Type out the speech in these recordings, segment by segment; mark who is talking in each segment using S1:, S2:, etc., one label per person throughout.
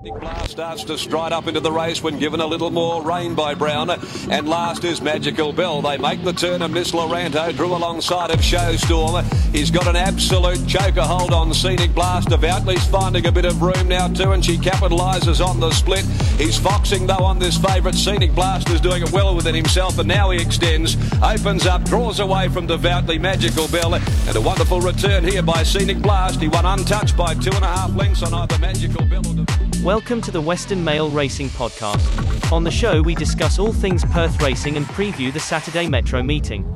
S1: Nick Blast starts to stride up into the race when given a little more rein by Brown. And last is Magical Bell. They make the turn and Miss Loranto drew alongside of Showstorm. He's got an absolute choker hold on Scenic Blast. Devoutly's finding a bit of room now too and she capitalises on the split. He's foxing though on this favourite. Scenic Blast is doing it well within himself and now he extends, opens up, draws away from Devoutly Magical Bell. And a wonderful return here by Scenic Blast. He won untouched by two and a half lengths on either Magical Bell or Devoutly.
S2: Welcome to the Western Mail Racing Podcast. On the show, we discuss all things Perth racing and preview the Saturday Metro meeting.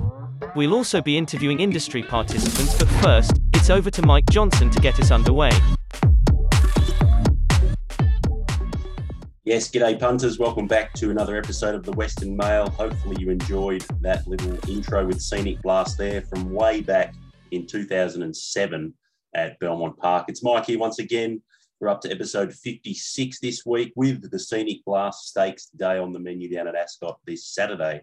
S2: We'll also be interviewing industry participants, but first, it's over to Mike Johnson to get us underway.
S3: Yes, g'day punters. Welcome back to another episode of the Western Mail. Hopefully, you enjoyed that little intro with Scenic Blast there from way back in 2007 at Belmont Park. It's Mike here once again we're up to episode 56 this week with the Scenic Blast Stakes Day on the menu down at Ascot this Saturday.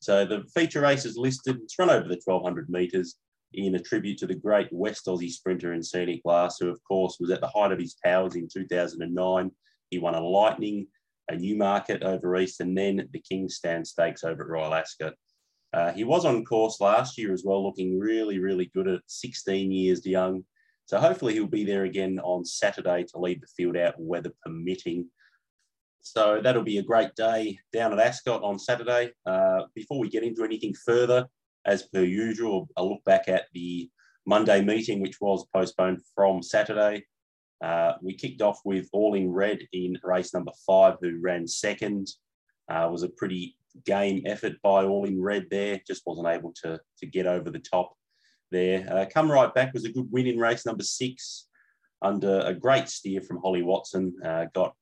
S3: So the feature race is listed. It's run over the 1200 metres in a tribute to the great West Aussie sprinter and Scenic Blast, who, of course, was at the height of his powers in 2009. He won a Lightning, a Newmarket over East, and then the King's Stand Stakes over at Royal Ascot. Uh, he was on course last year as well, looking really, really good at 16 years young. So hopefully he'll be there again on Saturday to lead the field out, weather permitting. So that'll be a great day down at Ascot on Saturday. Uh, before we get into anything further, as per usual, a look back at the Monday meeting, which was postponed from Saturday. Uh, we kicked off with All in Red in race number five, who ran second. Uh, was a pretty game effort by All in Red there, just wasn't able to, to get over the top there. Uh, come right back was a good win in race number six under a great steer from Holly Watson. Uh, got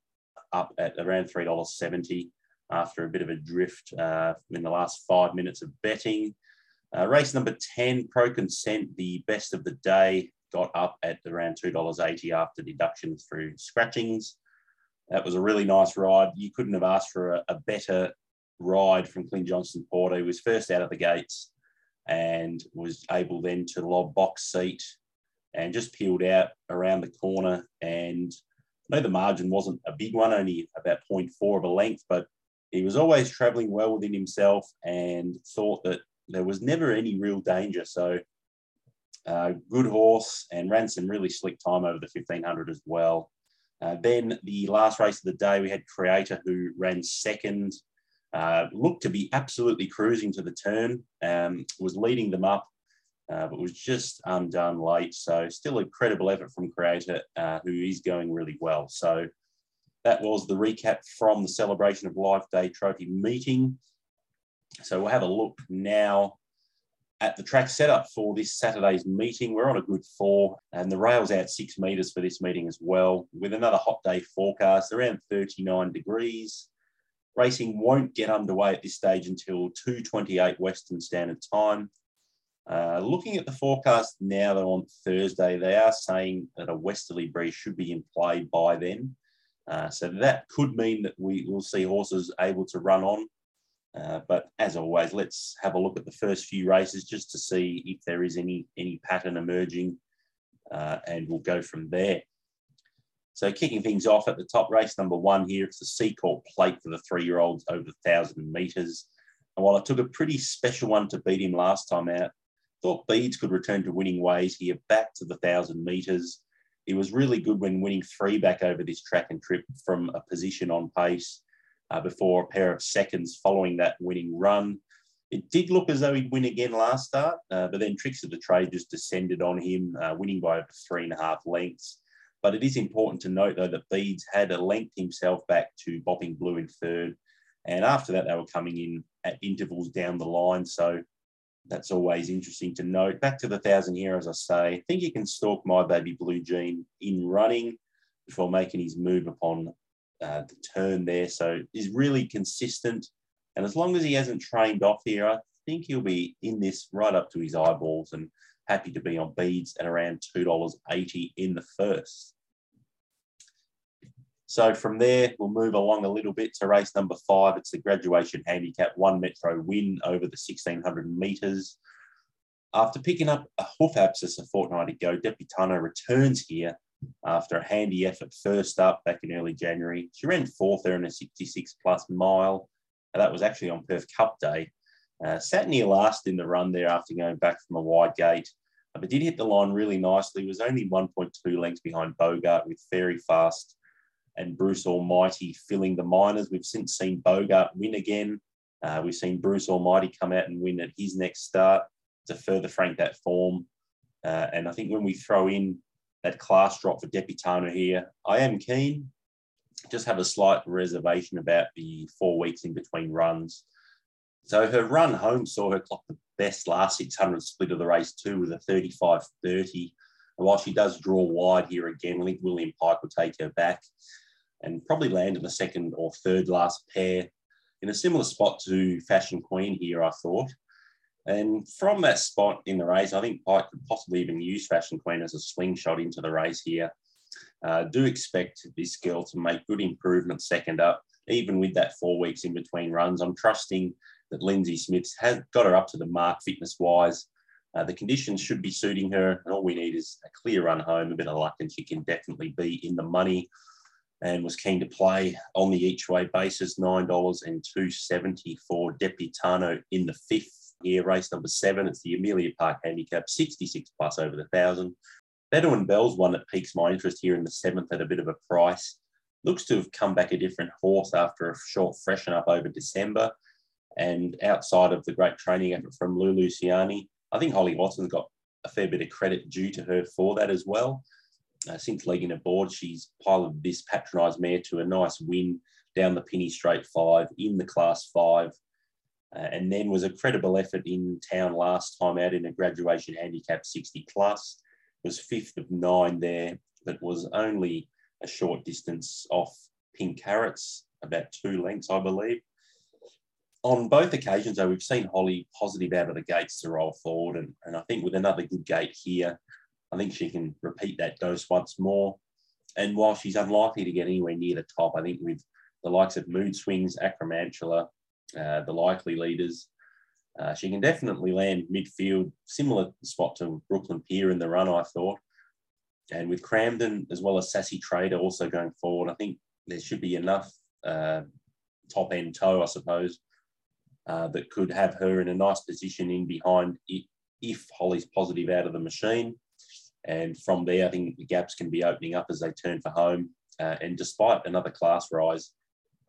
S3: up at around $3.70 after a bit of a drift uh, in the last five minutes of betting. Uh, race number 10, Pro Consent, the best of the day, got up at around $2.80 after deductions through scratchings. That was a really nice ride. You couldn't have asked for a, a better ride from Clint Johnston Porter. He was first out of the gates and was able then to lob box seat and just peeled out around the corner. And I know the margin wasn't a big one, only about 0.4 of a length, but he was always travelling well within himself and thought that there was never any real danger. So, uh, good horse and ran some really slick time over the 1500 as well. Uh, then the last race of the day, we had Creator who ran second uh, looked to be absolutely cruising to the turn, um, was leading them up, uh, but was just undone late. So still a credible effort from Creator, uh, who is going really well. So that was the recap from the Celebration of Life Day Trophy meeting. So we'll have a look now at the track setup for this Saturday's meeting. We're on a good four, and the rail's out six metres for this meeting as well, with another hot day forecast around 39 degrees. Racing won't get underway at this stage until 2.28 Western Standard Time. Uh, looking at the forecast now, on Thursday, they are saying that a westerly breeze should be in play by then. Uh, so that could mean that we will see horses able to run on. Uh, but as always, let's have a look at the first few races just to see if there is any any pattern emerging, uh, and we'll go from there. So kicking things off at the top, race number one here, it's the Seacourt Plate for the three-year-olds over 1,000 metres. And while I took a pretty special one to beat him last time out, thought Beads could return to winning ways here back to the 1,000 metres. He was really good when winning three back over this track and trip from a position on pace uh, before a pair of seconds following that winning run. It did look as though he'd win again last start, uh, but then Tricks of the Trade just descended on him, uh, winning by over three and a half lengths. But it is important to note, though, that Beads had linked himself back to Bopping Blue in third. And after that, they were coming in at intervals down the line. So that's always interesting to note. Back to the thousand here, as I say, I think he can stalk my baby Blue Jean in running before making his move upon uh, the turn there. So he's really consistent. And as long as he hasn't trained off here, I think he'll be in this right up to his eyeballs and happy to be on beads at around $2.80 in the first. So from there, we'll move along a little bit to race number five. It's the graduation handicap one metro win over the 1600 metres. After picking up a hoof abscess a fortnight ago, Deputano returns here after a handy effort first up back in early January. She ran fourth there in a 66 plus mile. And That was actually on Perth Cup Day. Uh, sat near last in the run there after going back from a wide gate, uh, but did hit the line really nicely. Was only 1.2 lengths behind Bogart with Fairy Fast and Bruce Almighty filling the minors. We've since seen Bogart win again. Uh, we've seen Bruce Almighty come out and win at his next start to further frank that form. Uh, and I think when we throw in that class drop for Deputano here, I am keen. Just have a slight reservation about the four weeks in between runs. So her run home saw her clock the best last 600 split of the race too with a 35 30. And while she does draw wide here again, I think William Pike will take her back and probably land in the second or third last pair in a similar spot to Fashion Queen here, I thought. And from that spot in the race, I think Pike could possibly even use Fashion Queen as a swing shot into the race here. Uh, do expect this girl to make good improvements second up, even with that four weeks in between runs. I'm trusting that Lindsay Smith's has got her up to the mark fitness wise. Uh, the conditions should be suiting her, and all we need is a clear run home, a bit of luck, and she can definitely be in the money. And was keen to play on the each way basis, nine dollars and two seventy for Deputano in the fifth here, race number seven. It's the Amelia Park Handicap, sixty six plus over the thousand. Bedouin Bell's one that piques my interest here in the seventh at a bit of a price. Looks to have come back a different horse after a short freshen up over December. And outside of the great training effort from Lulu Ciani, I think Holly Watson's got a fair bit of credit due to her for that as well. Uh, since legging aboard, she's piloted this patronised mare to a nice win down the Pinny Straight five in the Class five, uh, and then was a credible effort in town last time out in a graduation handicap 60 plus. Was fifth of nine there, but was only a short distance off Pink Carrots, about two lengths, I believe on both occasions, though, we've seen Holly positive out of the gates to roll forward. And, and I think with another good gate here, I think she can repeat that dose once more. And while she's unlikely to get anywhere near the top, I think with the likes of Mood Swings, Acromantula, uh, the likely leaders, uh, she can definitely land midfield, similar spot to Brooklyn Pier in the run, I thought. And with Cramden as well as Sassy Trader also going forward, I think there should be enough uh, top end toe, I suppose, uh, that could have her in a nice position in behind if Holly's positive out of the machine. And from there, I think the gaps can be opening up as they turn for home. Uh, and despite another class rise,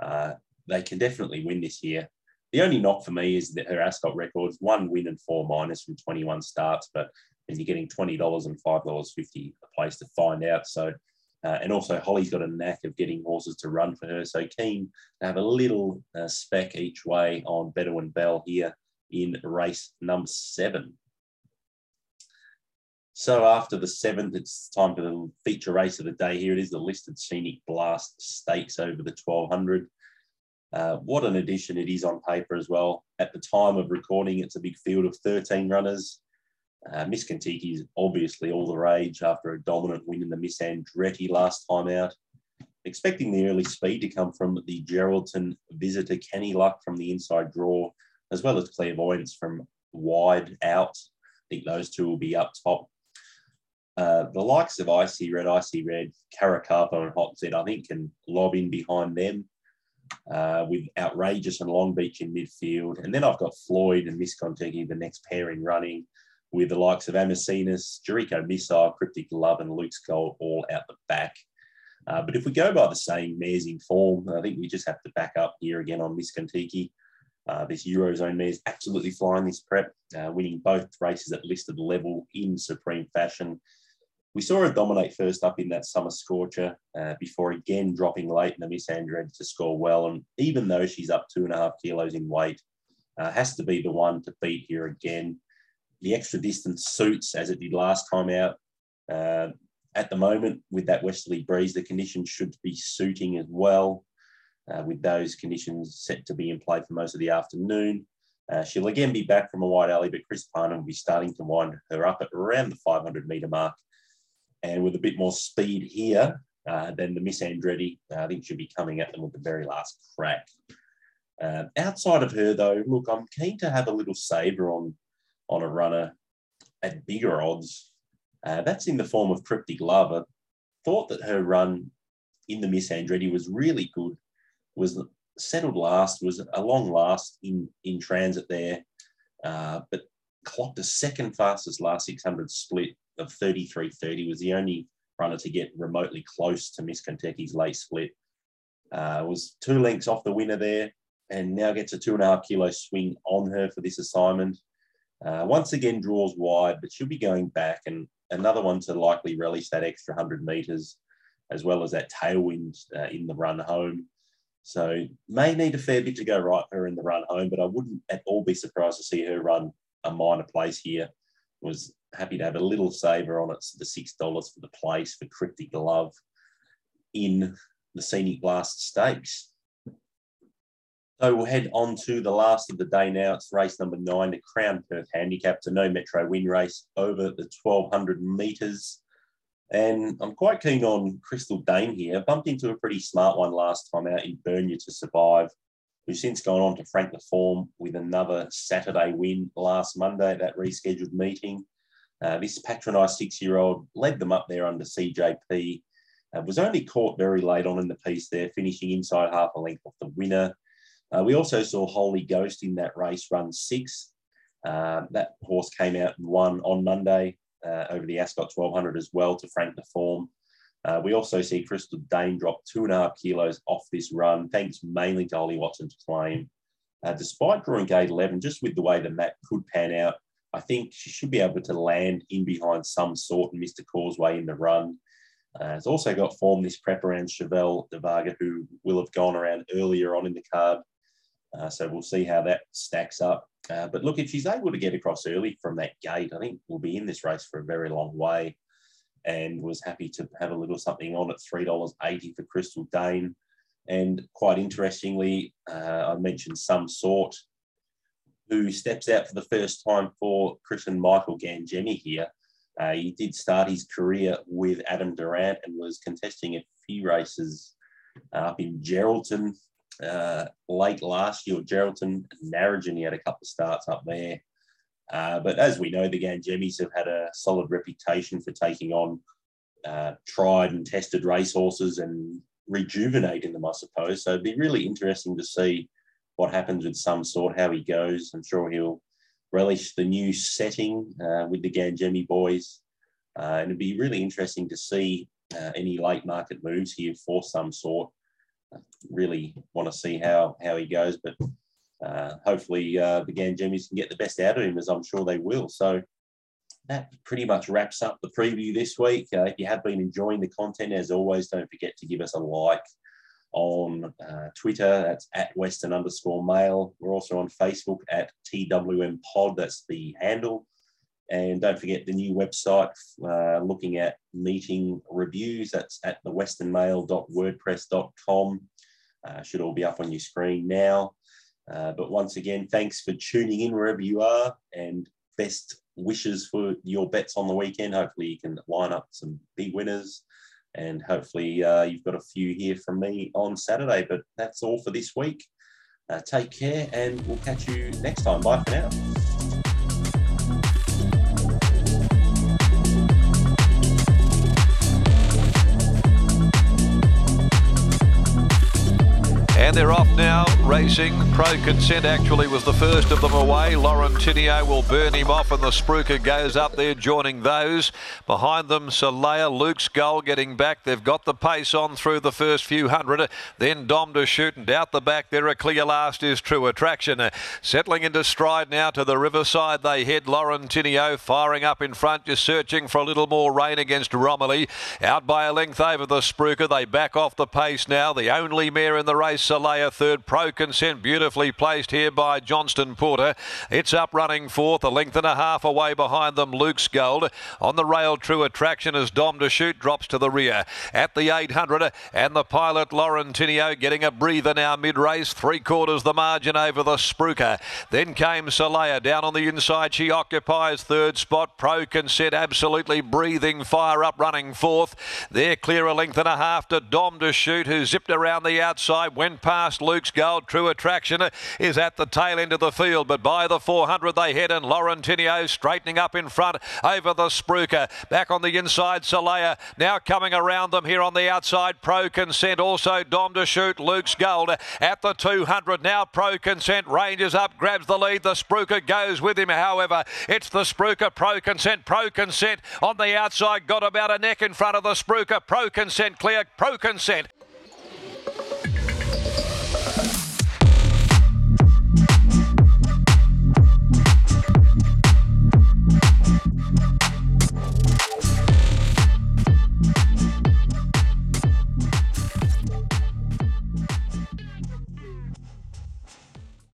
S3: uh, they can definitely win this year. The only knock for me is that her Ascot records one win and four minus from 21 starts, but and you're getting $20 and $5.50 a place to find out. So uh, and also, Holly's got a knack of getting horses to run for her. So keen to have a little uh, spec each way on Bedouin Bell here in race number seven. So after the seventh, it's time for the feature race of the day here. It is the listed Scenic Blast Stakes over the 1200. Uh, what an addition it is on paper as well. At the time of recording, it's a big field of 13 runners. Uh, Miss Kentucky is obviously all the rage after a dominant win in the Miss Andretti last time out. Expecting the early speed to come from the Geraldton visitor Kenny Luck from the inside draw, as well as clairvoyance from wide out. I think those two will be up top. Uh, the likes of Icy Red, Icy Red, Caracapo, and Hot Z, I think, can lob in behind them uh, with Outrageous and Long Beach in midfield. And then I've got Floyd and Miss Kentucky, the next pairing running with the likes of Amacinus, Jericho Missile, Cryptic Love, and Luke's Gold all out the back. Uh, but if we go by the same mares in form, I think we just have to back up here again on Miss Kentucky. Uh, this Eurozone mare is absolutely flying this prep, uh, winning both races at listed level in supreme fashion. We saw her dominate first up in that summer scorcher uh, before again dropping late in the Miss Andretti to score well. And even though she's up two and a half kilos in weight, uh, has to be the one to beat here again the extra distance suits as it did last time out. Uh, at the moment, with that westerly breeze, the conditions should be suiting as well. Uh, with those conditions set to be in play for most of the afternoon. Uh, she'll again be back from a wide alley, but Chris Parnham will be starting to wind her up at around the 500 metre mark. And with a bit more speed here uh, than the Miss Andretti, uh, I think she'll be coming at them with the very last crack. Uh, outside of her, though, look, I'm keen to have a little saver on on a runner at bigger odds. Uh, that's in the form of Cryptic Love, a thought that her run in the Miss Andretti was really good. Was settled last, was a long last in in transit there, uh, but clocked a second fastest last 600 split of 33.30. Was the only runner to get remotely close to Miss Kentucky's late split. Uh, was two lengths off the winner there, and now gets a two and a half kilo swing on her for this assignment. Uh, once again, draws wide, but she'll be going back, and another one to likely relish that extra 100 metres, as well as that tailwind uh, in the run home. So may need a fair bit to go right for her in the run home, but I wouldn't at all be surprised to see her run a minor place here. Was happy to have a little saver on it, the six dollars for the place for Cryptic Love in the Scenic Blast Stakes. So we'll head on to the last of the day now. It's race number nine, the Crown Perth Handicap. A no metro win race over the 1200 metres. And I'm quite keen on Crystal Dane here. Bumped into a pretty smart one last time out in Born to Survive, who's since gone on to frank the form with another Saturday win last Monday at that rescheduled meeting. Uh, this patronised six year old led them up there under CJP. Uh, was only caught very late on in the piece there, finishing inside half a length off the winner. Uh, we also saw Holy Ghost in that race run six. Uh, that horse came out and won on Monday uh, over the Ascot 1200 as well to frank the form. Uh, we also see Crystal Dane drop two and a half kilos off this run, thanks mainly to Holly Watson's claim. Uh, despite drawing gate 11, just with the way the map could pan out, I think she should be able to land in behind some sort and Mr. Causeway in the run. Uh, it's also got form this prep around Chevelle de Varga, who will have gone around earlier on in the card. Uh, so we'll see how that stacks up. Uh, but look, if she's able to get across early from that gate, I think we'll be in this race for a very long way. And was happy to have a little something on at $3.80 for Crystal Dane. And quite interestingly, uh, I mentioned some sort who steps out for the first time for Christian Michael Ganjemi here. Uh, he did start his career with Adam Durrant and was contesting a few races up in Geraldton uh, late last year. Geraldton and Narrogin, he had a couple of starts up there. Uh, but as we know, the Ganjemis have had a solid reputation for taking on uh, tried and tested racehorses and rejuvenating them, I suppose. So it'd be really interesting to see what happens with some sort, how he goes. I'm sure he'll relish the new setting uh, with the Ganjemi boys. Uh, and it'd be really interesting to see uh, any late market moves here for some sort. Really want to see how how he goes, but uh, hopefully uh, the Ganjemis can get the best out of him, as I'm sure they will. So that pretty much wraps up the preview this week. Uh, if you have been enjoying the content, as always, don't forget to give us a like on uh, Twitter. That's at Western underscore mail. We're also on Facebook at TWM Pod. That's the handle. And don't forget the new website uh, looking at meeting reviews. That's at the westernmail.wordpress.com. Uh, should all be up on your screen now. Uh, but once again, thanks for tuning in wherever you are and best wishes for your bets on the weekend. Hopefully, you can line up some big winners and hopefully uh, you've got a few here from me on Saturday. But that's all for this week. Uh, take care, and we'll catch you next time. Bye for now.
S1: They're off now, racing. Pro Consent actually was the first of them away. Lauren Tinio will burn him off, and the Spruker goes up there, joining those. Behind them, Salaya, Luke's goal getting back. They've got the pace on through the first few hundred. Then Dom to shoot, and out the back there, a clear last is True Attraction. Settling into stride now to the riverside, they head Lauren Tinio firing up in front, just searching for a little more rein against Romilly. Out by a length over the Spruker. They back off the pace now. The only mare in the race, Salaya third. Pro Consent beautifully placed here by Johnston Porter. It's up running fourth, a length and a half away behind them. Luke's Gold on the rail. True attraction as Dom to shoot drops to the rear at the 800 and the pilot Lauren Tinio getting a breather now mid race. Three quarters the margin over the Spruker. Then came Salaya down on the inside. She occupies third spot. Pro Consent absolutely breathing fire up running fourth. They're clear a length and a half to Dom to shoot who zipped around the outside. Went past Luke's Gold. True Attraction uh, is at the tail end of the field, but by the 400 they head and Laurentinio straightening up in front over the Spruker. Back on the inside, Solea now coming around them here on the outside. Pro Consent also Dom to shoot. Luke's Gold at the 200 now. Pro Consent ranges up, grabs the lead. The Spruker goes with him. However, it's the Spruker Pro Consent. Pro Consent on the outside got about a neck in front of the Spruker. Pro Consent clear. Pro Consent